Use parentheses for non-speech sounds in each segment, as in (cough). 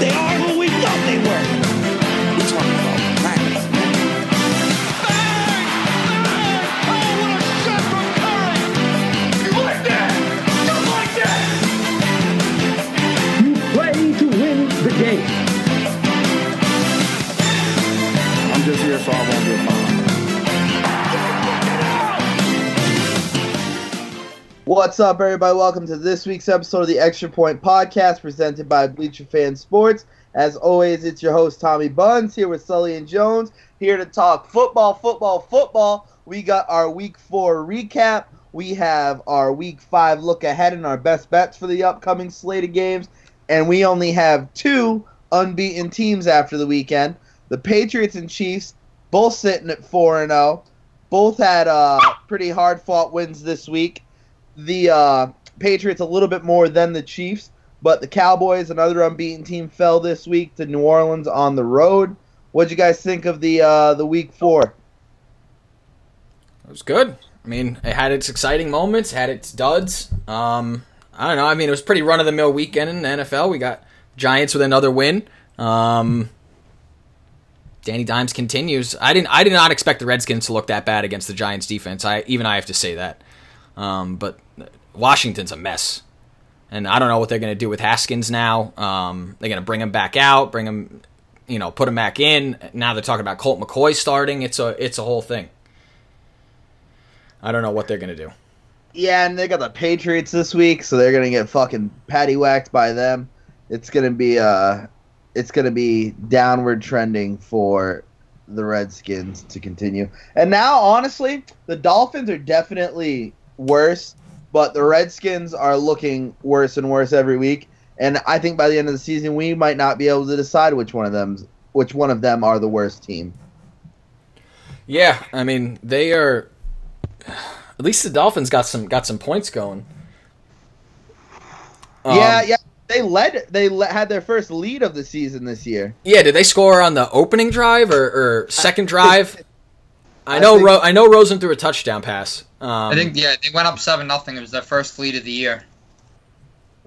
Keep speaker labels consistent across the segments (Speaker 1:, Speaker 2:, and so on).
Speaker 1: They are
Speaker 2: What's up, everybody? Welcome to this week's episode of the Extra Point Podcast presented by Bleacher Fan Sports. As always, it's your host, Tommy Buns, here with Sully and Jones, here to talk football, football, football. We got our week four recap. We have our week five look ahead and our best bets for the upcoming slate of games. And we only have two unbeaten teams after the weekend. The Patriots and Chiefs, both sitting at 4 and 0. Both had uh, pretty hard fought wins this week the uh, Patriots a little bit more than the Chiefs, but the Cowboys, another unbeaten team, fell this week to New Orleans on the road. What'd you guys think of the uh, the week four?
Speaker 3: It was good. I mean, it had its exciting moments, had its duds. Um, I don't know. I mean, it was pretty run of the mill weekend in the NFL. We got Giants with another win. Um, Danny Dimes continues. I didn't. I did not expect the Redskins to look that bad against the Giants defense. I even I have to say that. Um, but Washington's a mess, and I don't know what they're going to do with Haskins now. Um, they're going to bring him back out, bring him, you know, put him back in. Now they're talking about Colt McCoy starting. It's a it's a whole thing. I don't know what they're going to do.
Speaker 2: Yeah, and they got the Patriots this week, so they're gonna get fucking patty whacked by them. It's gonna be uh, it's gonna be downward trending for the Redskins to continue. And now, honestly, the Dolphins are definitely worse, but the Redskins are looking worse and worse every week. And I think by the end of the season, we might not be able to decide which one of them, which one of them are the worst team.
Speaker 3: Yeah, I mean they are. At least the Dolphins got some got some points going. Um,
Speaker 2: yeah, yeah, they led. They le- had their first lead of the season this year.
Speaker 3: yeah. Did they score on the opening drive or, or second drive? I
Speaker 2: I
Speaker 3: know.
Speaker 2: think-
Speaker 3: Ro- I know Rosen threw a touchdown pass. Um,
Speaker 4: I think yeah, they went up seven nothing. It was their first lead of the year.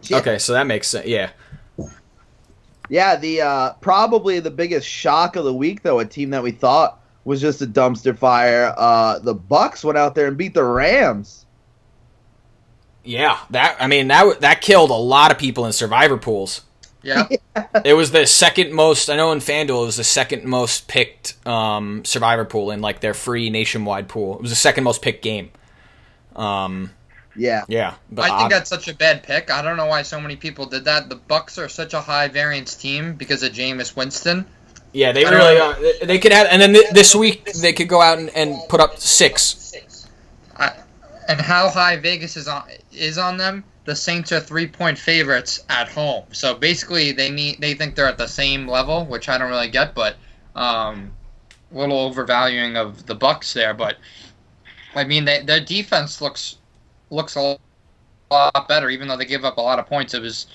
Speaker 2: Yeah.
Speaker 3: Okay, so that makes sense. Yeah.
Speaker 2: Yeah, the uh, probably the biggest shock of the week, though, a team that we thought was just a dumpster fire. Uh, the Bucks went out there and beat the Rams.
Speaker 3: Yeah, that I mean that that killed a lot of people in survivor pools. (laughs)
Speaker 4: Yeah,
Speaker 3: It was the second most. I know in FanDuel it was the second most picked um, survivor pool in like their free nationwide pool. It was the second most picked game. Um,
Speaker 2: Yeah,
Speaker 3: yeah, but
Speaker 4: I think
Speaker 3: ob-
Speaker 4: that's such a bad pick. I don't know why so many people did that. The Bucks are such a high variance team because of Jameis Winston.
Speaker 3: yeah, they really
Speaker 4: know.
Speaker 3: are. They- They could have, and then this week they could go out and, and put up six.
Speaker 4: I, and how high Vegas is on is on them. The Saints are three point favorites at home. So basically, they need they think they're at the same level, which I don't really get, but um, a little overvaluing of the Bucks there. But I mean, they, their defense looks looks a lot better, even though they give up a lot of points. It was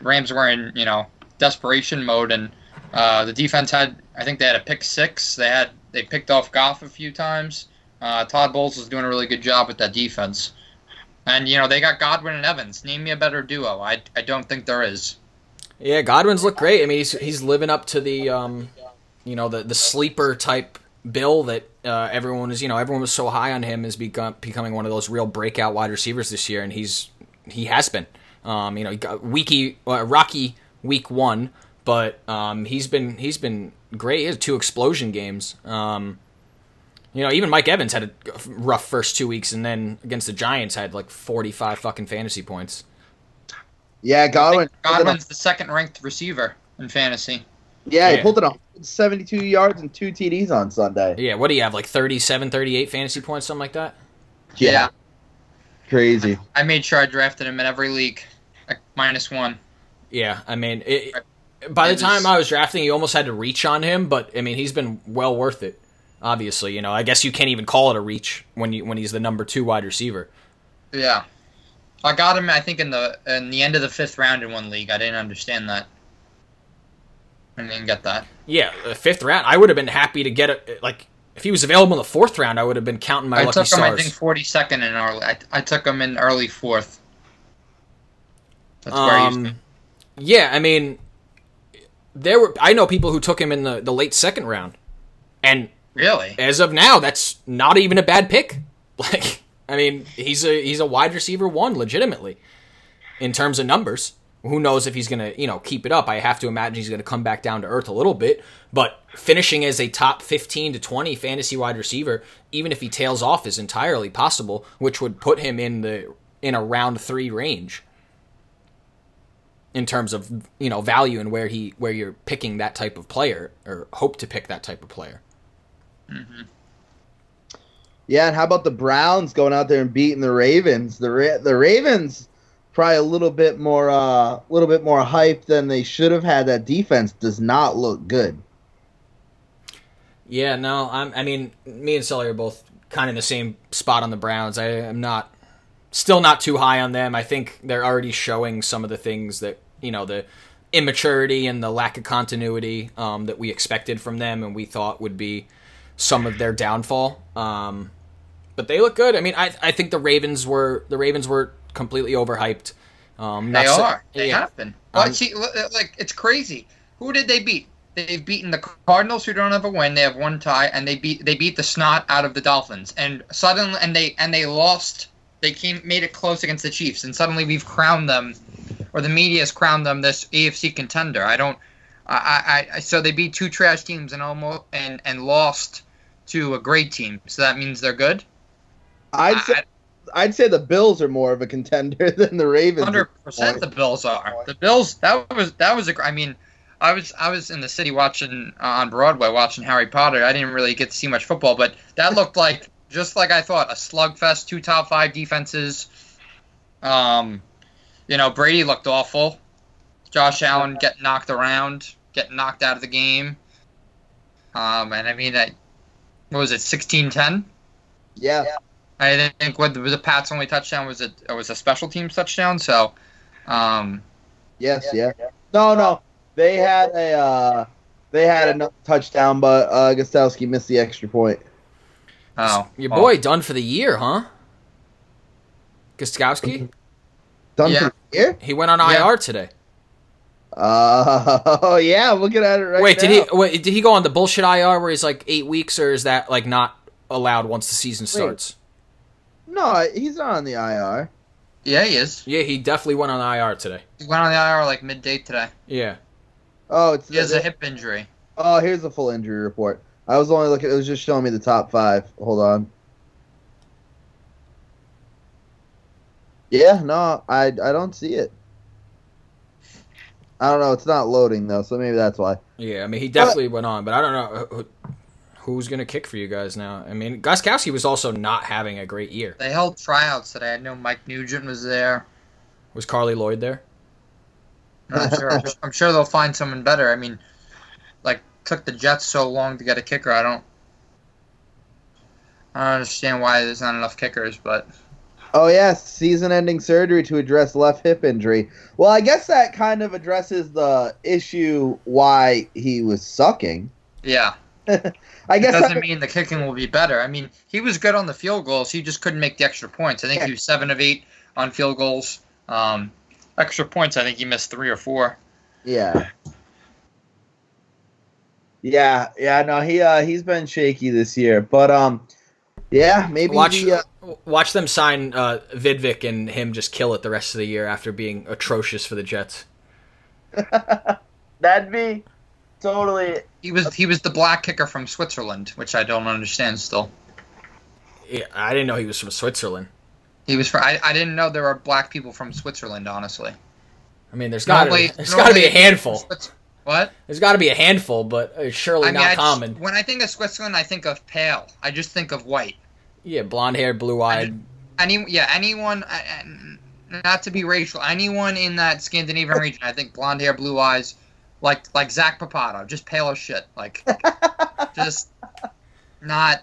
Speaker 4: Rams were in you know desperation mode, and uh, the defense had I think they had a pick six. They had they picked off Goff a few times. Uh, Todd Bowles was doing a really good job with that defense. And, you know, they got Godwin and Evans. Name me a better duo. I, I don't think there is.
Speaker 3: Yeah, Godwin's look great. I mean, he's he's living up to the um, you know, the the sleeper type bill that uh, everyone is. You know, everyone was so high on him as become becoming one of those real breakout wide receivers this year, and he's he has been. Um, you know, weaky, uh, rocky week one, but um, he's been he's been great. He has two explosion games. Um, you know, even Mike Evans had a rough first two weeks, and then against the Giants had like forty five fucking fantasy points.
Speaker 2: yeah,
Speaker 4: I
Speaker 2: Godwin.
Speaker 4: Godwin's the second ranked receiver in fantasy.
Speaker 2: Yeah, he
Speaker 3: Yeah.
Speaker 2: pulled it off. 72 yards and two TDs on Sunday.
Speaker 3: Yeah, what do you have? Like 37, 38 fantasy points, something like that?
Speaker 4: Yeah.
Speaker 2: crazy.
Speaker 4: I made sure I drafted him in every league. Like, minus one.
Speaker 3: Yeah, I mean, it, by the
Speaker 4: It
Speaker 3: time I was drafting, you almost had to reach on him, but I mean, he's been well worth it. Obviously, you know, I guess you can't even call it a reach when you when he's the number two wide receiver.
Speaker 4: Yeah. I got him, I think, in the in the end of the fifth round in one league. I didn't understand that. I didn't get that.
Speaker 3: Yeah, the fifth round, I would have been happy to get it. Like, if he was available in the fourth round, I would have been counting my lucky.
Speaker 4: I
Speaker 3: lucky
Speaker 4: took him, I think, 42nd in early. I, I took him in early fourth. That's where he's
Speaker 3: Um, yeah, I mean, there were I know people who took him in the, the late second round, and
Speaker 4: Really?
Speaker 3: as of now, that's not even a bad pick. (laughs) Like, I mean, he's a he's a wide receiver one, legitimately, in terms of numbers. Who knows if he's gonna you know keep it up? I have to imagine he's gonna come back down to earth a little bit. But finishing as a top fifteen to twenty fantasy wide receiver, even if he tails off, is entirely possible, which would put him in the in a round three range in terms of you know value and where he where you're picking that type of player or hope to pick that type of player.
Speaker 2: Yeah, and how about the Browns going out there and beating the Ravens? The Ra- the Ravens probably a little bit more uh, a little bit more hype than they should have had. That defense does not look good.
Speaker 3: Yeah, no, I'm, I mean, me and Sully are both kind of in the same spot on the Browns. I am not, still not too high on them. I think they're already showing some of the things that you know the immaturity and the lack of continuity um, that we expected from them and we thought would be some of their downfall. Um, but they look good. I mean, I I think the Ravens were the Ravens were completely overhyped. Um,
Speaker 4: They
Speaker 3: sa-
Speaker 4: are. They
Speaker 3: yeah.
Speaker 4: have been. Well,
Speaker 3: Um,
Speaker 4: see, like it's crazy. Who did they beat? They've beaten the Cardinals, who don't have a win. They have one tie, and they beat they beat the snot out of the Dolphins. And suddenly, and they and they lost. They came made it close against the Chiefs, and suddenly we've crowned them, or the media has crowned them this AFC contender. I don't. I, I, I so they beat two trash teams and almost and and lost to a great team. So that means they're good.
Speaker 2: I'd say I'd say the Bills are more of a contender (laughs) than the Ravens.
Speaker 4: Hundred percent, the Bills are. The Bills. That was that was a. I mean, I was I was in the city watching uh, on Broadway watching Harry Potter. I didn't really get to see much football, but that looked (laughs) like just like I thought a slugfest. Two top five defenses. Um, you know Brady looked awful. Josh Allen getting knocked around, getting knocked out of the game. Um, and I mean, I, what was it, sixteen ten?
Speaker 2: Yeah.
Speaker 4: I think what the, the Pats' only touchdown was a it was a special teams touchdown. So, um,
Speaker 2: Yes. Yeah. No. No. They had a uh, they had a touchdown, but uh, Gostkowski missed the extra point.
Speaker 4: oh,
Speaker 3: Your
Speaker 4: well,
Speaker 3: boy done for the year, huh? Gostkowski?
Speaker 2: Done
Speaker 4: Yeah.
Speaker 2: for the year.
Speaker 3: He went on
Speaker 4: Yeah.
Speaker 3: IR today.
Speaker 2: Uh, (laughs) oh yeah, I'm looking at it right
Speaker 3: wait,
Speaker 2: now.
Speaker 3: did he wait, did he go on the bullshit IR where he's like eight weeks, or is that like not allowed once the season starts?
Speaker 2: No, he's not on the IR.
Speaker 4: Yeah, he is.
Speaker 3: Yeah, he definitely went on IR today.
Speaker 4: He went on the IR like midday today.
Speaker 3: Yeah.
Speaker 2: Oh, it's
Speaker 4: He has a hip injury.
Speaker 2: oh, here's the full injury report. I was only looking. It was just showing me the top five. Hold on. Yeah, no, I I don't see it. I don't know. It's not loading though, so maybe that's why.
Speaker 3: Yeah, I mean he definitely went on, but I don't know who, who's gonna kick for you guys now. I mean, Gostkowski was also not having a great year.
Speaker 4: They held tryouts today. I know Mike Nugent was there.
Speaker 3: Was Carli Lloyd there?
Speaker 4: I'm sure. I'm, I'm sure they'll find someone better. I mean, like took the Jets so long to get a kicker. I don't. I don't understand why there's not enough kickers, but
Speaker 2: Oh yes, season-ending surgery to address left hip injury. Well, I guess that kind of addresses the issue why he was sucking.
Speaker 4: yeah, (laughs)
Speaker 2: I
Speaker 4: it
Speaker 2: guess
Speaker 4: doesn't
Speaker 2: that-
Speaker 4: mean the kicking will be better. I mean, he was good on the field goals. He just couldn't make the extra points. I think he was seven of eight on field goals. Um, extra points. I think he missed three or four.
Speaker 2: Yeah. Yeah, yeah, no, he uh he's been shaky this year, but um, yeah, maybe
Speaker 3: Watch
Speaker 2: the, uh,
Speaker 3: watch them sign uh, Vedvik and him just kill it the rest of the year after being atrocious for the Jets. (laughs)
Speaker 2: that'd be totally
Speaker 4: He was he was the black kicker from Switzerland, which I don't understand still.
Speaker 3: Yeah, I didn't know he was from Switzerland.
Speaker 4: He was for I, I didn't know there were black people from Switzerland. Honestly,
Speaker 3: I mean, there's got to
Speaker 4: Normally-
Speaker 3: there's got to be a handful.
Speaker 4: What?
Speaker 3: There's got to be a handful, but it's surely
Speaker 4: I mean,
Speaker 3: not
Speaker 4: I just-
Speaker 3: common.
Speaker 4: when I think of Switzerland, I think of pale. I just think of white.
Speaker 3: Yeah, blonde hair, blue eyed.
Speaker 4: Any yeah, anyone. uh, uh, Not to be racial, anyone in that Scandinavian (laughs) region, I think blonde hair, blue eyes, like like Zach Papato, just pale as shit, like (laughs) just not.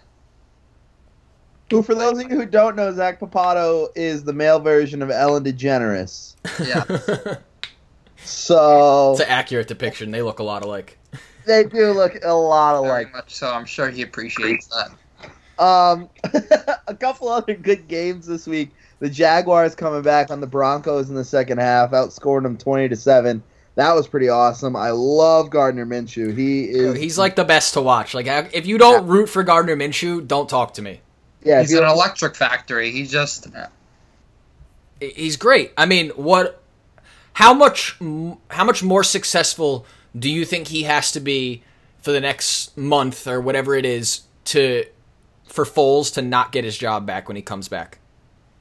Speaker 2: who for those of you who don't know, Zach Papato is the male version of Ellen DeGeneres.
Speaker 4: Yeah, (laughs)
Speaker 2: So
Speaker 3: it's an accurate depiction. They look a lot alike.
Speaker 2: they do look a lot
Speaker 4: very
Speaker 2: alike.
Speaker 4: much so. I'm sure he appreciates that.
Speaker 2: Um, (laughs) a couple other good games this week. The Jaguars coming back on the Broncos in the second half, outscoring them twenty to seven. That was pretty awesome. I love Gardner Minshew. He is.
Speaker 3: He's like the best to watch. Like if you don't root for Gardner Minshew, don't talk to me.
Speaker 2: yeah.
Speaker 4: He's
Speaker 2: you
Speaker 4: an electric factory. He just
Speaker 3: He's great. I mean, what? How much? How much more successful do you think he has to be for the next month or whatever it is to for Foles to not get his job back when he comes back?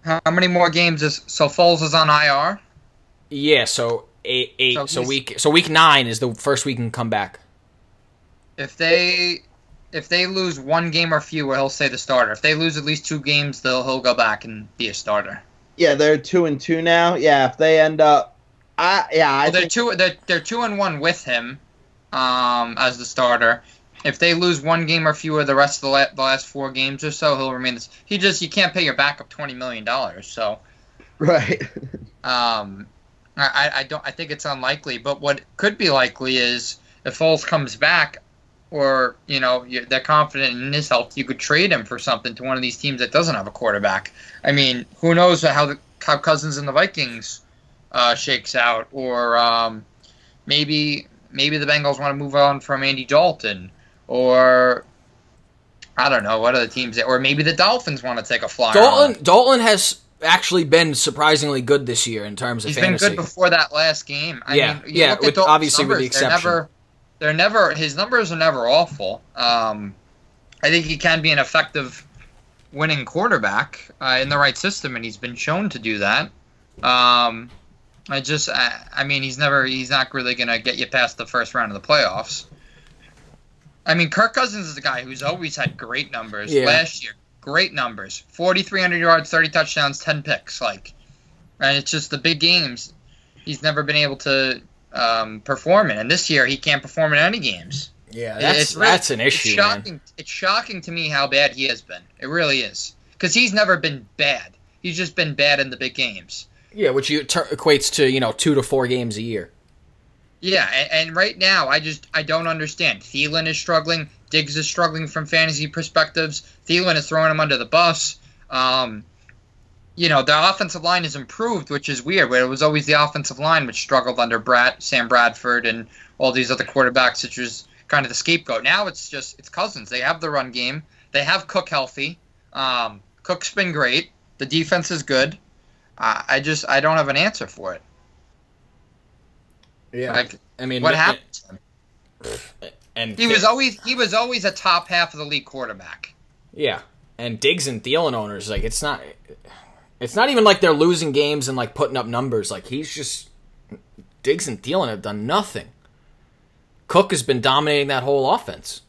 Speaker 4: how many more games is so Foles is on IR?
Speaker 3: Yeah. So eight. eight
Speaker 4: So
Speaker 3: so week. So week nine is the first week he can come back.
Speaker 4: If they if they lose one game or fewer, he'll say the starter. If they lose at least two games, they'll he'll go back and be a starter.
Speaker 2: yeah, they're two and two now. Yeah, if they end up, I yeah, I
Speaker 4: Well, they're
Speaker 2: think,
Speaker 4: two they're, they're two and one with him um, as the starter. If they lose one game or fewer the rest of the, la- the last four games or so, he'll remain. This, he just you can't pay your backup twenty million dollars. So (laughs)
Speaker 2: right.
Speaker 4: um, I, I don't I think it's unlikely. But what could be likely is if Foles comes back, or you know they're confident in his health, you could trade him for something to one of these teams that doesn't have a quarterback. I mean, who knows how the how Cousins and the Vikings uh, shakes out, or um, maybe maybe the Bengals want to move on from Andy Dalton, or I don't know what other teams, or maybe the Dolphins want to take a flyer. on.
Speaker 3: Dalton. Dalton has actually been surprisingly good this year in terms of
Speaker 4: He's
Speaker 3: fantasy.
Speaker 4: been good before that last game. I
Speaker 3: Yeah,
Speaker 4: mean, you
Speaker 3: yeah, with- obviously with the
Speaker 4: numbers, they're
Speaker 3: exception.
Speaker 4: Never, they're never. His numbers are never awful. Um, I think he can be an effective winning quarterback uh, in the right system, and he's been shown to do that. Um, I just, I, I mean, he's never, he's not really going to get you past the first round of the playoffs. I mean, Kirk Cousins is a guy who's always had great numbers.
Speaker 3: Yeah.
Speaker 4: Last year, great numbers: forty-three hundred yards, thirty touchdowns, ten picks. Like, and it's just the big games. He's never been able to um, perform in, and this year he can't perform in any games.
Speaker 3: yeah, that's
Speaker 4: it's really-
Speaker 3: that's an issue,
Speaker 4: It's
Speaker 3: man.
Speaker 4: shocking. It's shocking to me how bad he has been. It really is because he's never been bad. He's just been bad in the big games.
Speaker 3: Yeah, which you ter- equates to you know two to four games a year.
Speaker 4: Yeah, and, right now I just I don't understand. Thielen is struggling. Diggs is struggling from fantasy perspectives. Thielen is throwing him under the bus. Um, you know the offensive line has improved, which is weird. But it was always the offensive line which struggled under Brad, Sam Bradford, and all these other quarterbacks, which was kind of the scapegoat. Now it's just it's Cousins. They have the run game. They have Cook healthy. Um, Cook's been great. The defense is good. I, I just I don't have an answer for it.
Speaker 3: Yeah,
Speaker 4: Like,
Speaker 3: I mean,
Speaker 4: what
Speaker 3: and-
Speaker 4: happened? to him?
Speaker 3: And
Speaker 4: He was always he was always a top half of the league quarterback.
Speaker 3: Yeah, and Diggs and Thielen owners like it's not. It's not even like they're losing games and like putting up numbers. Like he's just Diggs and Thielen have done nothing. Cook has been dominating that whole offense.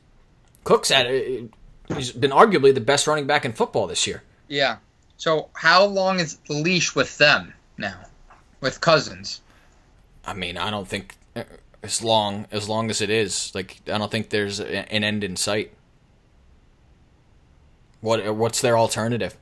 Speaker 3: Cook's at he's been arguably the best running back in football this year.
Speaker 4: Yeah. So how long is the leash with them now? With Cousins?
Speaker 3: I mean, I don't think uh, as long as long as it is like I don't think there's an end in sight. What what's their alternative?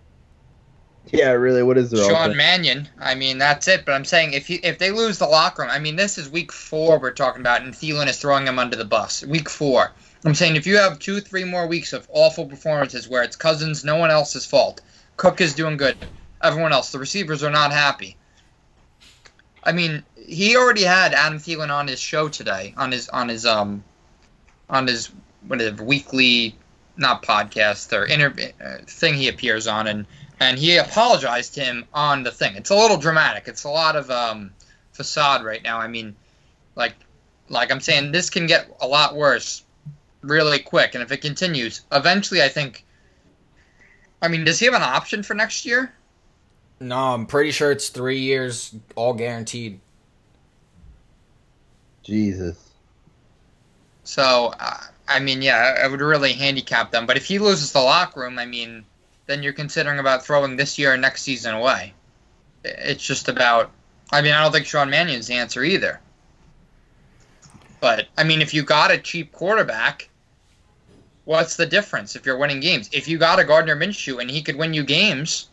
Speaker 2: Yeah, really. What is the
Speaker 4: Sean Mannion. I mean, that's it. But I'm saying if he, if they lose the locker room, I mean, this is week four we're talking about, and Thielen is throwing him under the bus. Week four. I'm saying if you have two, three more weeks of awful performances where it's Cousins, no one else's fault. Cook is doing good. Everyone else, the receivers are not happy. I mean, he already had Adam Thielen on his show today, on his on his um, on his whatever weekly, not podcast or inter uh, thing he appears on, and and he apologized to him on the thing. It's a little dramatic. It's a lot of um, facade right now. I mean, like, like I'm saying, this can get a lot worse really quick, and if it continues, eventually, I think. I mean, does he have an option for next year?
Speaker 3: No, I'm pretty sure it's three years, all guaranteed.
Speaker 2: Jesus.
Speaker 4: So, uh, I mean, yeah, I would really handicap them. But if he loses the locker room, I mean, then you're considering about throwing this year and next season away. It's just about. I mean, I don't think Sean Mannion's the answer either. But I mean, if you got a cheap quarterback, what's the difference if you're winning games? If you got a Gardner Minshew and he could win you games,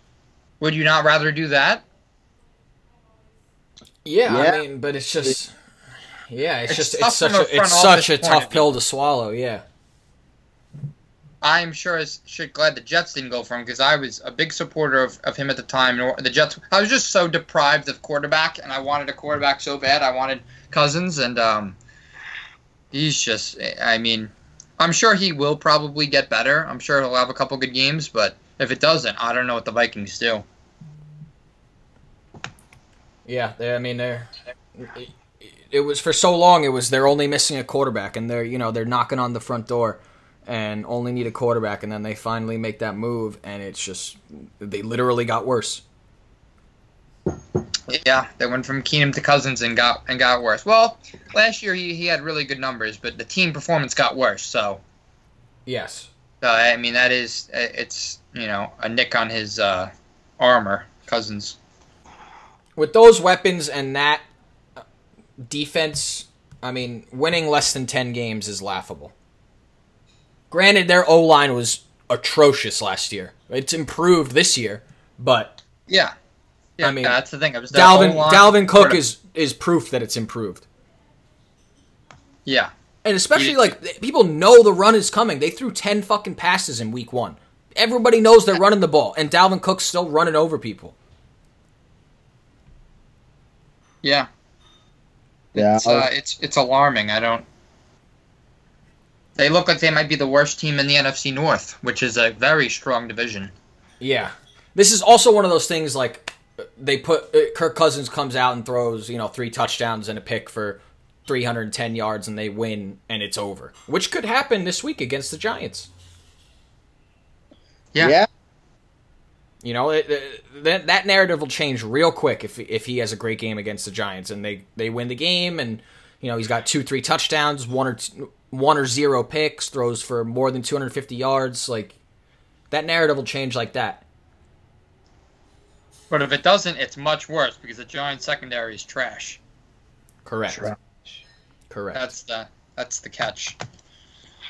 Speaker 4: would you not rather do that?
Speaker 3: Yeah,
Speaker 2: Yeah.
Speaker 3: I mean, but it's just, yeah, it's,
Speaker 4: It's
Speaker 3: just it's such
Speaker 4: a
Speaker 3: a it's such a tough pill to swallow. Yeah,
Speaker 4: I'm sure is shit glad the Jets didn't go for him because I was a big supporter of, of him at the time. And The Jets, I was just so deprived of quarterback, and I wanted a quarterback so bad. I wanted Cousins, and um, he's just, I mean, I'm sure he will probably get better. I'm sure he'll have a couple good games, but if it doesn't, I don't know what the Vikings do.
Speaker 3: Yeah, they, I mean they're. It, it was for so long. It was they're only missing a quarterback, and they're you know they're knocking on the front door, and only need a quarterback, and then they finally make that move, and it's just they literally got worse.
Speaker 4: Yeah, they went from Keenum to Cousins and got and got worse. Well, last year he, he had really good numbers, but the team performance got worse. So,
Speaker 3: Yes.
Speaker 4: uh, I mean that is it's you know a nick on his uh, armor, Cousins.
Speaker 3: With those weapons and that uh, defense, I mean, winning less than 10 games is laughable. Granted, their O line was atrocious last year. It's improved this year, but
Speaker 4: Yeah, yeah.
Speaker 3: I mean,
Speaker 4: that's the thing. It was
Speaker 3: Dalvin Dalvin Cook is is proof that it's improved.
Speaker 4: yeah.
Speaker 3: And especially like people know the run is coming. They threw 10 fucking passes in week 1. Everybody knows they're running the ball and Dalvin Cook's still running over people.
Speaker 4: Yeah,
Speaker 2: Yeah,
Speaker 4: it's uh, it's it's alarming. I don't. They look like they might be the worst team in the NFC North, which is a very strong division.
Speaker 3: Yeah. This is also one of those things like they put uh, Kirk Cousins comes out and throws, you know, three touchdowns and a pick for 310 yards and they win and it's over. Which could happen this week against the Giants.
Speaker 4: Yeah.
Speaker 2: yeah.
Speaker 3: You know, it, it- that that narrative will change real quick if if he has a great game against the Giants and they they win the game and you know, he's got two three touchdowns, one or two, one or zero picks, throws for more than 250 yards, like that narrative will change like that.
Speaker 4: But if it doesn't, it's much worse because the Giants secondary is trash.
Speaker 3: Correct.
Speaker 2: Trash.
Speaker 3: Correct.
Speaker 4: That's the that's the catch.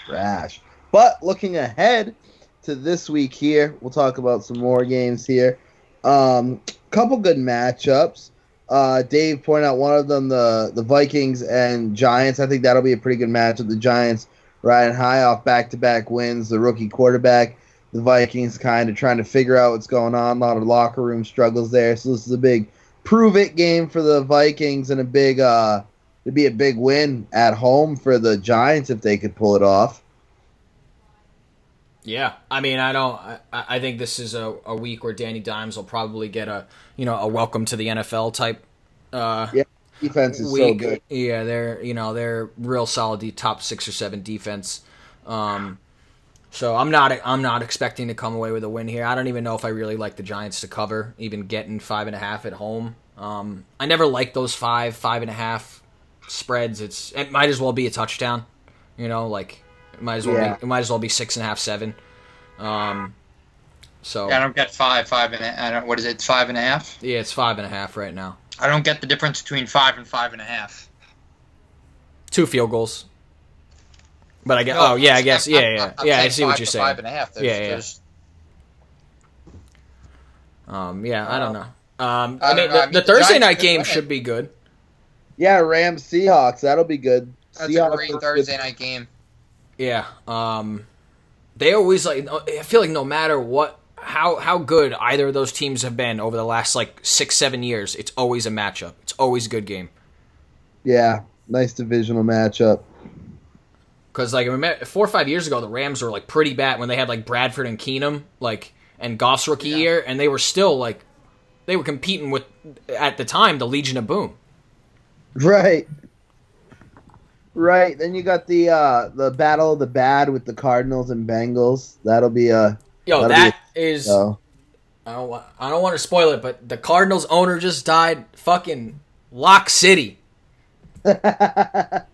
Speaker 2: trash. But looking ahead to this week here, we'll talk about some more games here. Um, couple good matchups. Uh, Dave pointed out one of them, the the Vikings and Giants. I think that'll be a pretty good matchup. The Giants riding high off back to back wins. The rookie quarterback. The Vikings kind of trying to figure out what's going on. A lot of locker room struggles there. So this is a big prove it game for the Vikings and a big uh it'd be a big win at home for the Giants if they could pull it off.
Speaker 3: Yeah, I mean, I don't. I, I think this is a, a week where Danny Dimes will probably get a you know a welcome to the NFL type uh,
Speaker 2: Yeah, Defense is so good.
Speaker 3: Yeah, they're you know they're real solid, top six or seven defense. Um, so I'm not I'm not expecting to come away with a win here. I don't even know if I really like the Giants to cover, even getting five and a half at home. Um, I never like those five five and a half spreads. It's it might as well be a touchdown. You know, like might as well
Speaker 2: Yeah.
Speaker 3: be it might as well be six and a half seven. Um, so
Speaker 4: Yeah, I don't get five, five and a, I don't, what is it, five and a half?
Speaker 3: yeah, it's five and a half right now.
Speaker 4: I don't get the difference between five and five and a half.
Speaker 3: Two field goals. But I guess.
Speaker 4: No,
Speaker 3: oh yeah, I guess.
Speaker 4: I'm-
Speaker 3: Yeah,
Speaker 4: I'm-
Speaker 3: yeah,
Speaker 4: I'm
Speaker 3: yeah. I see what you're saying.
Speaker 4: Five and a half. There's,
Speaker 3: Yeah, yeah.
Speaker 4: there's-
Speaker 3: Um, yeah, I don't know. Um,
Speaker 4: I
Speaker 3: I mean,
Speaker 4: don't know. I
Speaker 3: the,
Speaker 4: mean,
Speaker 3: the
Speaker 4: the
Speaker 3: Thursday
Speaker 4: Giants
Speaker 3: night game
Speaker 4: win
Speaker 3: should be good.
Speaker 2: Yeah, Rams Seahawks. That'll be good.
Speaker 4: that's
Speaker 2: Seahawks
Speaker 4: a great
Speaker 2: are-
Speaker 4: Thursday night game.
Speaker 3: Yeah. Um, they always like. I feel like no matter what, how how good either of those teams have been over the last like six seven years, it's always a matchup. It's always a good game.
Speaker 2: Yeah, nice divisional matchup.
Speaker 3: Because like remember, four or five years ago, the Rams were like pretty bad when they had like Bradford and Keenum, like and Goff's rookie
Speaker 4: Yeah.
Speaker 3: year, and they were still like they were competing with at the time the Legion of Boom.
Speaker 2: Right. Right. Then you got the uh the battle of the bad with the Cardinals and Bengals. That'll be a
Speaker 3: Yo, that is
Speaker 2: so.
Speaker 3: I don't want I don't want to spoil it, but the Cardinals owner just died. Fucking Lock City. (laughs)
Speaker 2: oh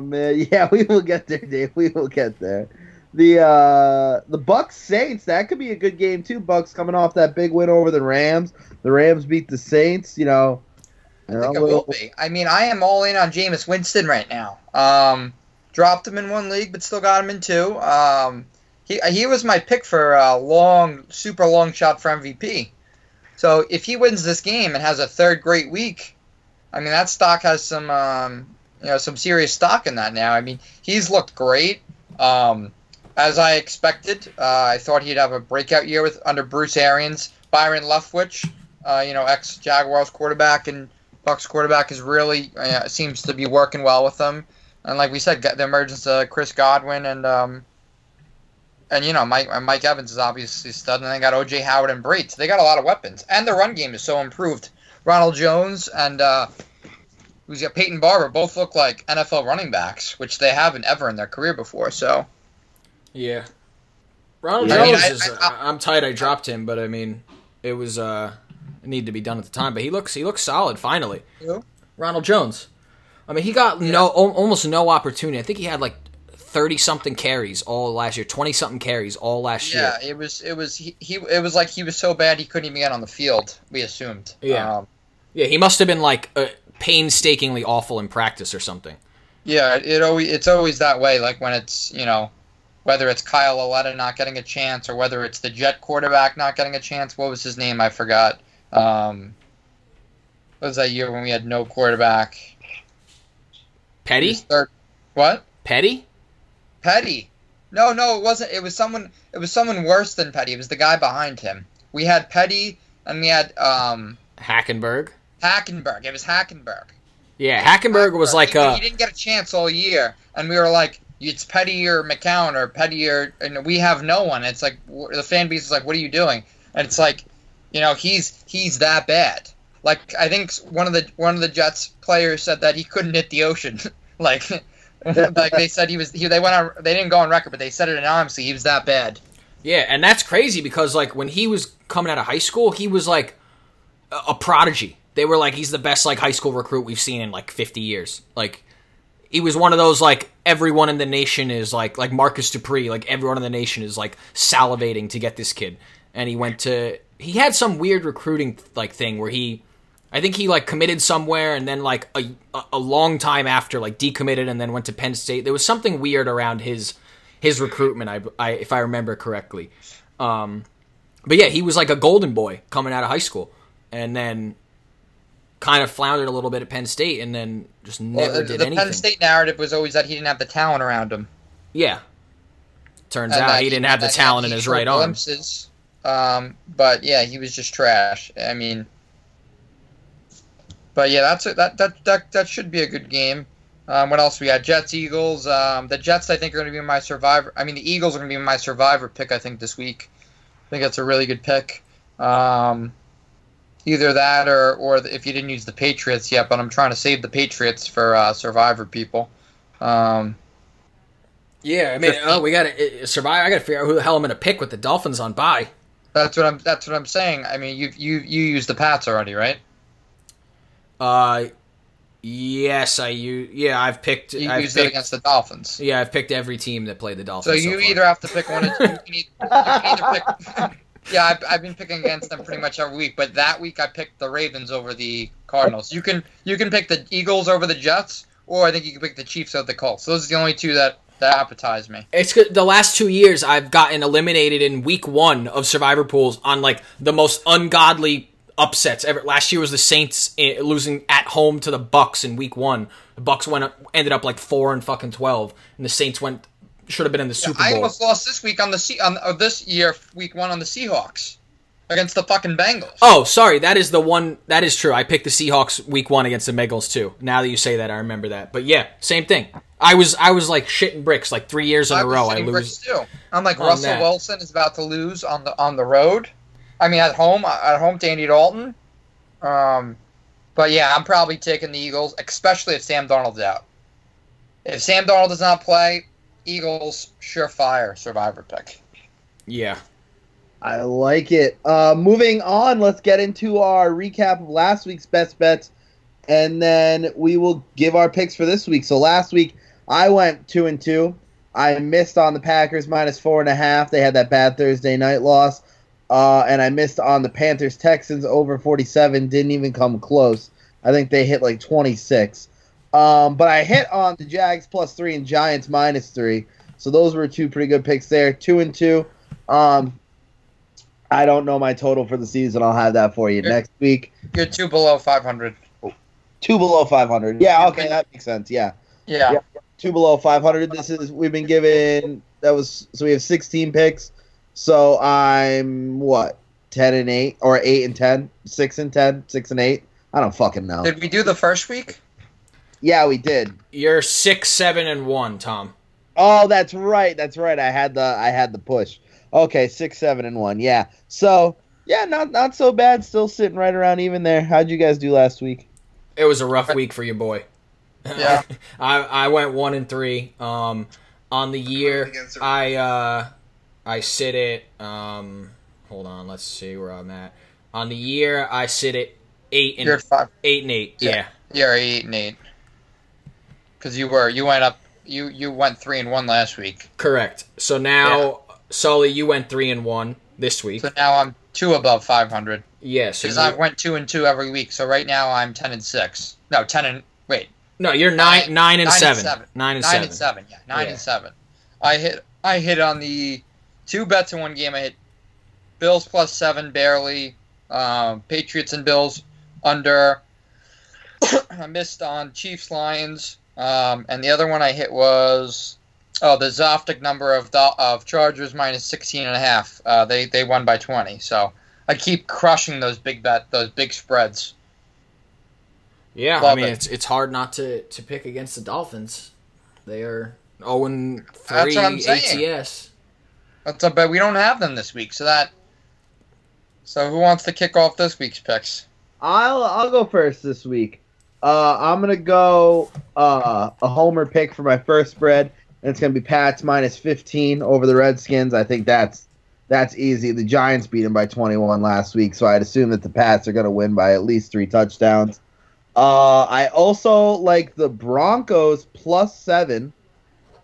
Speaker 2: man, (laughs) yeah, we will get there, Dave. We will get there. The uh the Bucks Saints, that could be a good game too. Bucks coming off that big win over the Rams. The Rams beat the Saints, you know.
Speaker 4: I think it will be. I mean, I am all in on Jameis Winston right now. Um, dropped him in one league, but still got him in two. Um, he he was my pick for a long, super long shot for MVP. So if he wins this game and has a third great week, I mean that stock has some um, you know some serious stock in that now. I mean he's looked great. Um, as I expected. Uh, I thought he'd have a breakout year with under Bruce Arians. Byron Leftwich, uh, you know, ex Jaguars quarterback and Bucks quarterback, is really uh, seems to be working well with them. And like we said, the emergence of Chris Godwin and um, and you know Mike Mike Evans is obviously stud, and they got OJ Howard and Brate. They got a lot of weapons, and their run game is so improved. Ronald Jones and uh, who's got Peyton Barber both look like NFL running backs, which they haven't ever in their career before. So
Speaker 3: Yeah. Ronald
Speaker 2: I
Speaker 4: mean,
Speaker 3: Jones
Speaker 4: I-
Speaker 3: is.
Speaker 4: I-
Speaker 3: I, am tight. I dropped him, but I mean, it was uh, it needed to be done at the time. But he looks he looks solid finally.
Speaker 4: Who?
Speaker 3: Ronald Jones. I mean, he got no al- almost no opportunity. I think he had like thirty something carries all last year, twenty something carries all last
Speaker 4: yeah,
Speaker 3: year.
Speaker 4: Yeah, it was it was he, he it was like he was so bad he couldn't even get on the field. We assumed.
Speaker 3: Yeah.
Speaker 4: Um,
Speaker 3: Yeah, he must have been like uh, painstakingly awful in practice or something.
Speaker 4: Yeah, it, it always it's always that way. Like when it's you know, whether it's Kyle Lauletta not getting a chance or whether it's the Jet quarterback not getting a chance. What was his name? I forgot. Um, what was that year when we had no quarterback?
Speaker 3: Petty,
Speaker 4: Third, what?
Speaker 3: Petty.
Speaker 4: Petty? No, no, it wasn't. It was someone. It was someone worse than Petty. It was the guy behind him. We had Petty and we had um
Speaker 3: Hackenberg.
Speaker 4: Hackenberg. It was Hackenberg.
Speaker 3: Yeah, Hackenberg was like
Speaker 4: he,
Speaker 3: uh
Speaker 4: he didn't get a chance all year, and we were like, it's Petty or McCown or Petty or, and we have no one. It's like the fan base is like, what are you doing? And it's like, you know, he's he's that bad. Like I think one of the one of the Jets players said that he couldn't hit the ocean. (laughs) like, (laughs) like they said he was. He, they went on. They didn't go on record, but they said it anonymously. He was that bad.
Speaker 3: Yeah, and that's crazy because like when he was coming out of high school, he was like a, a prodigy. They were like he's the best like high school recruit we've seen in like 50 years. Like he was one of those like everyone in the nation is like like Marcus Dupree, like everyone in the nation is like salivating to get this kid. And he went to he had some weird recruiting like thing where he I think he like committed somewhere and then like a a- long time after like decommitted and then went to Penn State. There was something weird around his his recruitment. I, I if I remember correctly. Um, but yeah, he was like a golden boy coming out of high school, and then kind of floundered a little bit at Penn State, and then just never
Speaker 4: Well,
Speaker 3: did
Speaker 4: the
Speaker 3: anything.
Speaker 4: Penn State narrative was always that he didn't have the talent around him.
Speaker 3: Yeah. Turns
Speaker 4: And
Speaker 3: out he didn't have the talent in his right arm.
Speaker 4: glimpses. Um, but yeah, he was just trash. I mean, but yeah, that's a, that that that that should be a good game. Um, what else we got? Jets, Eagles. Um, the Jets, I think, are going to be my survivor. I mean, the Eagles are going to be my survivor pick. I think this week. I think that's a really good pick. Um, either that or or the, if you didn't use the Patriots yet, but I'm trying to save the Patriots for uh, survivor people. Um,
Speaker 3: Yeah, I mean, oh, we got to survive. I got to figure out who the hell I'm going to pick with the Dolphins on bye.
Speaker 4: That's what I'm. That's what I'm saying. I mean, you you you used the Pats already, right?
Speaker 3: Uh, yes, I use. Yeah, I've picked.
Speaker 4: You
Speaker 3: I've
Speaker 4: used it against the Dolphins.
Speaker 3: yeah, I've picked every team that played the Dolphins.
Speaker 4: So you
Speaker 3: far.
Speaker 4: either have to pick one. Of, you, can you can either pick. (laughs) Yeah, I've, I've been picking against them pretty much every week, but that week I picked the Ravens over the Cardinals. You can you can pick the Eagles over the Jets, or I think you can pick the Chiefs over the Colts. Those are the only two that that appetize me.
Speaker 3: It's good. The last two years, I've gotten eliminated in week one of Survivor pools on like the most ungodly upsets ever. Last year was the Saints eh, losing at home to the Bucks in week one. The Bucks went up, ended up like four and fucking twelve, and the Saints went should have been in the Super Bowl.
Speaker 4: I
Speaker 3: Bowl.
Speaker 4: almost lost this week on the Se- on or this year week one on the Seahawks against the fucking Bengals.
Speaker 3: Oh, sorry, that is the one. That is true. I picked the Seahawks week one against the Bengals too. Now that you say that, I remember that. But yeah, same thing. I was I was like shitting bricks like three years in
Speaker 4: I
Speaker 3: a row. I lose.
Speaker 4: Too. I'm like Russell
Speaker 3: that.
Speaker 4: Wilson is about to lose on the on the road. I mean, at home at home to Andy Dalton. Um, but yeah, I'm probably taking the Eagles, especially if Sam Darnold's out. If Sam Donald does not play, Eagles surefire survivor pick.
Speaker 3: Yeah.
Speaker 2: I like it. Uh, moving on, let's get into our recap of last week's best bets, and then we will give our picks for this week. So last week I went two and two. I missed on the Packers minus four and a half. They had that bad Thursday night loss, uh, and I missed on the Panthers Texans over forty seven. Didn't even come close. I think they hit like twenty six. Um, but I hit on the Jags plus three and Giants minus three. So those were two pretty good picks there. Two and two. Um, I don't know my total for the season. I'll have that for you
Speaker 4: Good.
Speaker 2: next week.
Speaker 4: You're two below 500.
Speaker 2: Two below 500. Yeah, okay, that makes sense. Yeah,
Speaker 4: Yeah.
Speaker 2: Yeah. two below 500. This is we've been given that was so we have 16 picks. So I'm what 10 and 8 or 8 and 10, 6 and 10, 6 and 8. I don't fucking know.
Speaker 4: Did we do the first week?
Speaker 2: Yeah, we did.
Speaker 3: You're six, seven, and one, Tom.
Speaker 2: Oh, that's right. That's right. I had the I had the push. Okay, six, seven, and one. Yeah. So yeah, not not so bad. Still sitting right around even there. How'd you guys do last week?
Speaker 3: It was a rough week for your boy.
Speaker 4: Yeah. (laughs)
Speaker 3: I I went one and three. Um, on the year, I uh, I sit it. um, hold on, let's see where I'm at. On the year, I sit at eight and
Speaker 4: You're five.
Speaker 3: eight and eight.
Speaker 4: Yeah.
Speaker 3: Yeah,
Speaker 4: You're eight and eight. Because you were you went up you you went three and one last week.
Speaker 3: correct. So now, Sully, you went three and one this week.
Speaker 4: So now I'm two above five hundred.
Speaker 3: Yeah, so
Speaker 4: Because I went two and two every week. So right now I'm ten and six. No, ten and wait.
Speaker 3: no, you're nine,
Speaker 4: Nine-
Speaker 3: nine and
Speaker 4: nine and
Speaker 3: seven.
Speaker 4: seven.
Speaker 3: Nine and
Speaker 4: nine
Speaker 3: seven.
Speaker 4: and seven. Yeah, nine
Speaker 3: Yeah.
Speaker 4: and seven. I hit I hit on the two bets in one game. I hit Bills plus seven barely. Um, Patriots and Bills under. (coughs) I missed on Chiefs Lions. Um, and the other one I hit was oh the Zoftic number of the, of Chargers minus 16 and a half. Uh, they they won by 20. So I keep crushing those big bet those big spreads.
Speaker 3: Yeah, I mean
Speaker 4: it.
Speaker 3: it's it's hard not to to pick against the Dolphins. They are zero and
Speaker 4: That's
Speaker 3: three
Speaker 4: what I'm.
Speaker 3: ATS.
Speaker 4: That's a, but we don't have them this week. So that. So who wants to kick off this week's picks?
Speaker 2: I'll I'll go first this week. Uh, I'm gonna go uh, a homer pick for my first spread, and it's gonna be Pats minus 15 over the Redskins. I think that's that's easy. The Giants beat them by 21 last week, so I'd assume that the Pats are gonna win by at least three touchdowns. Uh, I also like the Broncos plus seven.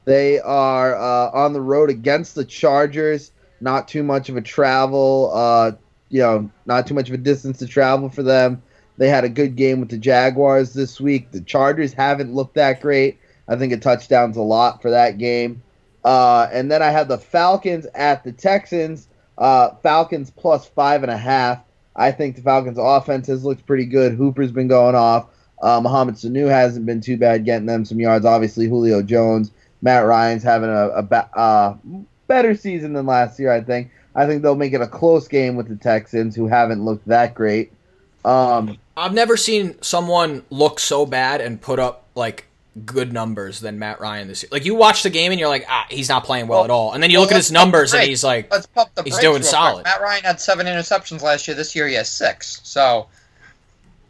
Speaker 2: They are uh, on the road against the Chargers. Not too much of a travel. Uh, you know, not too much of a distance to travel for them. They had a good game with the Jaguars this week. The Chargers haven't looked that great. I think a touchdown's a lot for that game. Uh, and then I have the Falcons at the Texans. Uh, Falcons plus five and a half. I think the Falcons' offense has looked pretty good. Hooper's been going off. Uh, Mohamed Sanu hasn't been too bad getting them some yards. Obviously, Julio Jones, Matt Ryan's having a, a ba- uh, better season than last year. I think. I think they'll make it a close game with the Texans, who haven't looked that great. Um,
Speaker 3: I've never seen someone look so bad and put up like good numbers than Matt Ryan this year. Like you watch the game and you're like, ah, he's not playing well,
Speaker 4: Well-
Speaker 3: at all. And then you
Speaker 4: well,
Speaker 3: look at his
Speaker 4: let's pump the
Speaker 3: numbers and he's like,
Speaker 4: Let's pump the
Speaker 3: He's doing
Speaker 4: real quick.
Speaker 3: solid.
Speaker 4: Matt Ryan had seven interceptions last year. This year he has six. So,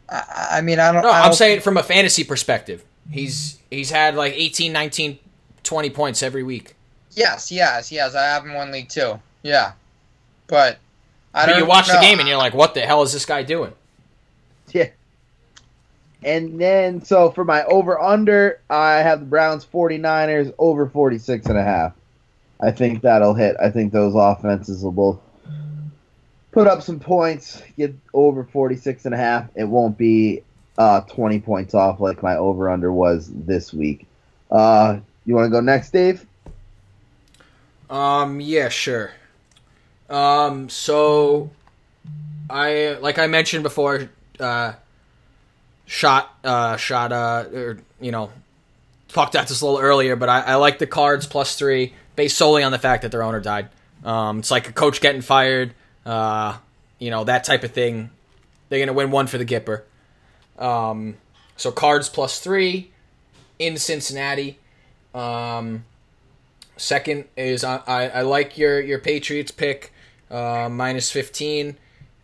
Speaker 4: I, I mean, I don't.
Speaker 3: no,
Speaker 4: I
Speaker 3: I'm saying from a fantasy perspective. He's he's had like 18, 19, 20 points every week.
Speaker 4: Yes, yes, yes. I have him one league too. Yeah, but I
Speaker 3: But
Speaker 4: don't.
Speaker 3: you watch the game and you're like, what the hell is this guy doing?
Speaker 2: And then, so for my over under, I have the Browns 49ers over 46 and a half. I think that'll hit. I think those offenses will both put up some points, get over 46 and a half. It won't be uh, 20 points off like my over under was this week. Uh, you want to go next, Dave?
Speaker 3: Um, yeah, sure. Um, so I like I mentioned before, uh, shot, uh, shot, uh, or you know, talked about this a little earlier, but I, I like the cards plus three based solely on the fact that their owner died. Um, it's like a coach getting fired, uh, you know, that type of thing. They're gonna win one for the Gipper. Um, so cards plus three in Cincinnati. Um, second is I, I, I like your your Patriots pick uh, minus fifteen.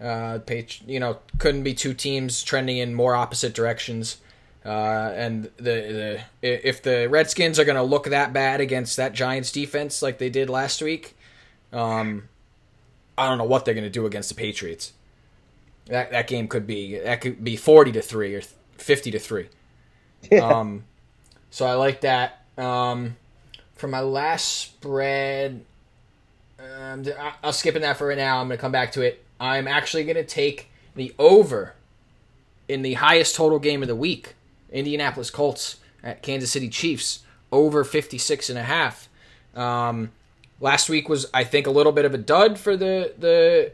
Speaker 3: Uh, Patri- you know, couldn't be two teams trending in more opposite directions. Uh, and the, the if the Redskins are going to look that bad against that Giants defense like they did last week, um, I don't know what they're going to do against the Patriots. That that game could be that could be forty to three or fifty to three. (laughs) Um, so I like that. Um, for my last spread, um, I'll skip in that for right now. I'm going to come back to it. I'm actually going to take the over in the highest total game of the week. Indianapolis Colts at Kansas City Chiefs over 56 and a half. Um, last week was I think a little bit of a dud for the the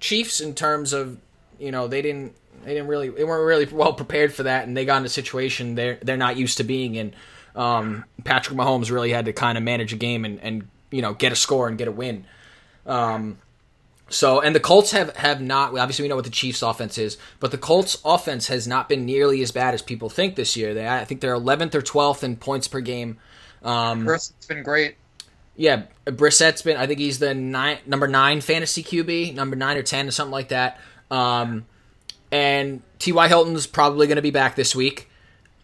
Speaker 3: Chiefs in terms of you know they didn't they didn't really they weren't really well prepared for that and they got in a situation they're they're not used to being in. Um, Patrick Mahomes really had to kind of manage a game and, and you know get a score and get a win. Um, so and the Colts have have not obviously we know what the Chiefs offense is, but the Colts offense has not been nearly as bad as people think this year. They I think they're 11th or 12th in points per game. Um,
Speaker 4: Brissett's been great.
Speaker 3: yeah, Brissett's been. I think he's the nine, number nine fantasy QB, number nine or ten or something like that. Um, and T.Y. Hilton's probably going to be back this week.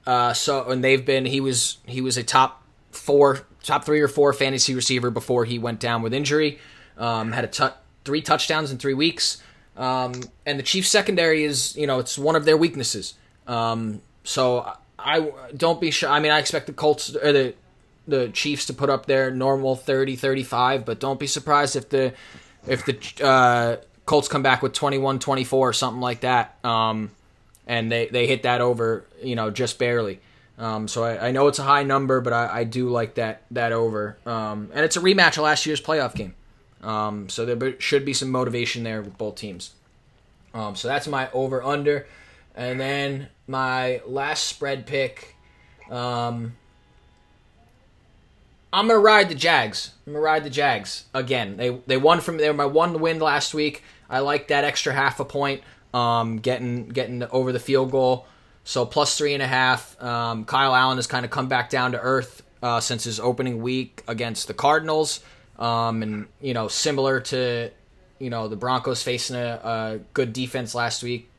Speaker 3: Uh, so and they've been. He was he was a top four, top three or four fantasy receiver before he went down with injury. Um, had a tu- three touchdowns in three weeks. Um, and the Chiefs secondary is you know it's one of their weaknesses. Um, so I don't be. I mean I expect the Colts or the the Chiefs to put up their normal 30 35 but don't be surprised if the if the uh, Colts come back with 21 24 or something like that um, and they, they hit that over you know just barely um, so I, I know it's a high number but I, I do like that that over um, and it's a rematch of last year's playoff game um, so there should be some motivation there with both teams um, so that's my over under and then my last spread pick um, I'm gonna ride the Jags. I'm gonna ride the Jags again. They they won from they were my one win last week. I like that extra half a point. Um, getting getting over the field goal. So plus three and a half. Um, Kyle Allen has kind of come back down to earth uh, since his opening week against the Cardinals. Um, and you know, similar to you know the Broncos facing a, a good defense last week.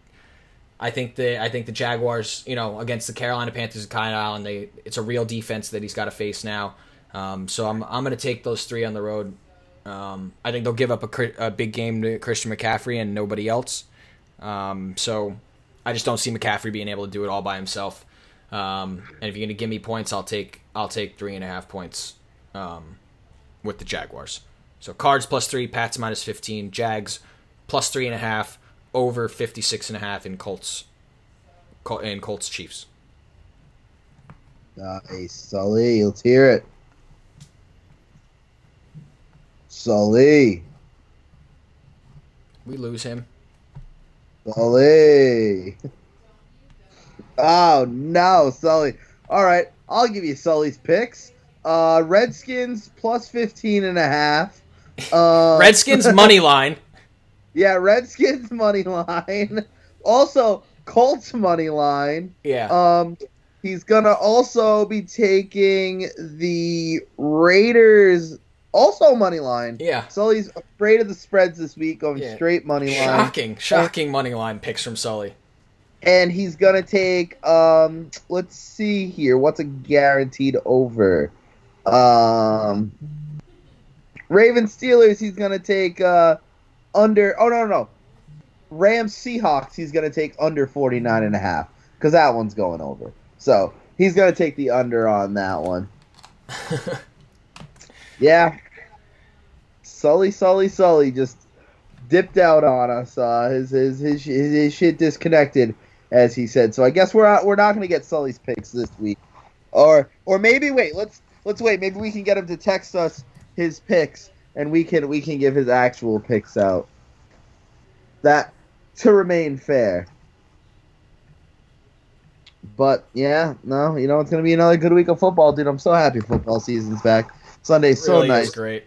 Speaker 3: I think the I think the Jaguars, you know, against the Carolina Panthers and Kyle Allen, they it's a real defense that he's got to face now. Um, so I'm I'm going to take those three on the road. Um, I think they'll give up a, a big game to Christian McCaffrey and nobody else. Um, so I just don't see McCaffrey being able to do it all by himself. Um, and if you're going to give me points, I'll take I'll take three and a half points um, with the Jaguars. So Cards plus three, Pats minus fifteen, Jags plus three and a half, over 56 and a half in Colts Col- in Colts Chiefs.
Speaker 2: Nice, Sully. Let's hear it. Sully.
Speaker 3: We lose him.
Speaker 2: Sully. (laughs) Oh no, Sully. All right, I'll give you Sully's picks. Uh, Redskins plus 15 and a half. Uh,
Speaker 3: Redskins (laughs) money line.
Speaker 2: yeah, Redskins money line. Also, Colts money line.
Speaker 3: Yeah.
Speaker 2: Um, he's gonna also be taking the Raiders also money line.
Speaker 3: yeah.
Speaker 2: Sully's afraid of the spreads this week, going
Speaker 3: Yeah.
Speaker 2: straight money line.
Speaker 3: Shocking, shocking money line picks from Sully.
Speaker 2: and he's gonna take um let's see here what's a guaranteed over um Raven Steelers he's gonna take uh under oh no no no Rams Seahawks he's gonna take under 49 and a half because that one's going over so he's gonna take the under on that one (laughs) yeah Sully Sully Sully just dipped out on us uh his his his, his, his shit disconnected as he said. So I guess we're not, we're not going to get Sully's picks this week, or or maybe wait. Let's let's wait. Maybe we can get him to text us his picks, and we can we can give his actual picks out. That to remain fair. But yeah, no, you know it's going to be another good week of football, dude. I'm so happy football season's back. Sunday's so
Speaker 3: Really
Speaker 2: nice.
Speaker 3: great.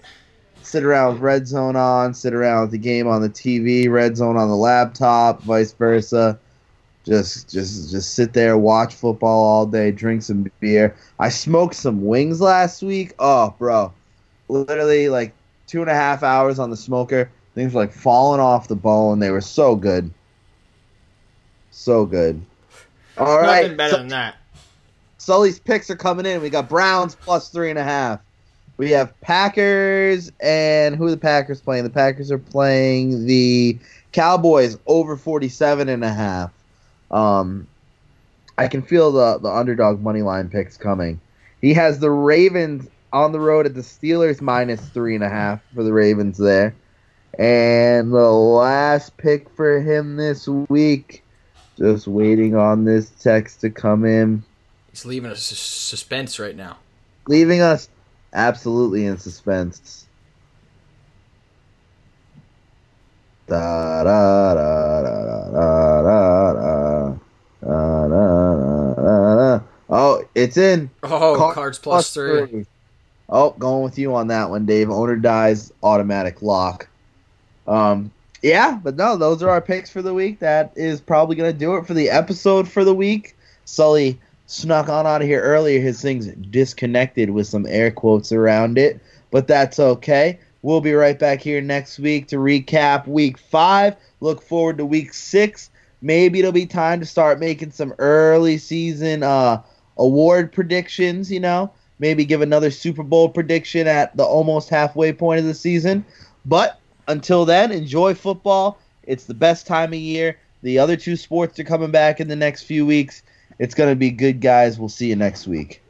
Speaker 2: Sit around with Red Zone on, sit around with the game on the TV, Red Zone on the laptop, vice versa just just just sit there watch football all day drink some beer i smoked some wings last week oh bro literally like two and a half hours on the smoker things were like falling off the bone they were so good so good all right
Speaker 3: Nothing better
Speaker 2: so-
Speaker 3: than that.
Speaker 2: Sully's picks are coming in. We got Browns plus three and a half. We have Packers and who are the Packers playing? The Packers are playing the Cowboys over 47 and a half. Um, I can feel the, the underdog money line picks coming. He has the Ravens on the road at the Steelers minus three and a half for the Ravens there. And the last pick for him this week, just waiting on this text to come in
Speaker 3: He's leaving us sus- suspense right now.
Speaker 2: leaving us absolutely in suspense. Da da da da da da da da da da. Oh, it's in.
Speaker 3: Oh,
Speaker 2: Car-
Speaker 3: cards plus three.
Speaker 2: Oh, going with you on that one, Dave. Owner dies, automatic lock. Um, yeah, but no, those are our picks for the week. That is probably going to do it for the episode for the week. Sully snuck on out of here earlier. His thing's disconnected with some air quotes around it, but that's okay. We'll be right back here next week to recap week five. Look forward to week six. Maybe it'll be time to start making some early season uh, award predictions, you know. Maybe give another Super Bowl prediction at the almost halfway point of the season. But until then, enjoy football. It's the best time of year. The other two sports are coming back in the next few weeks. It's going to be good, guys. We'll see you next week.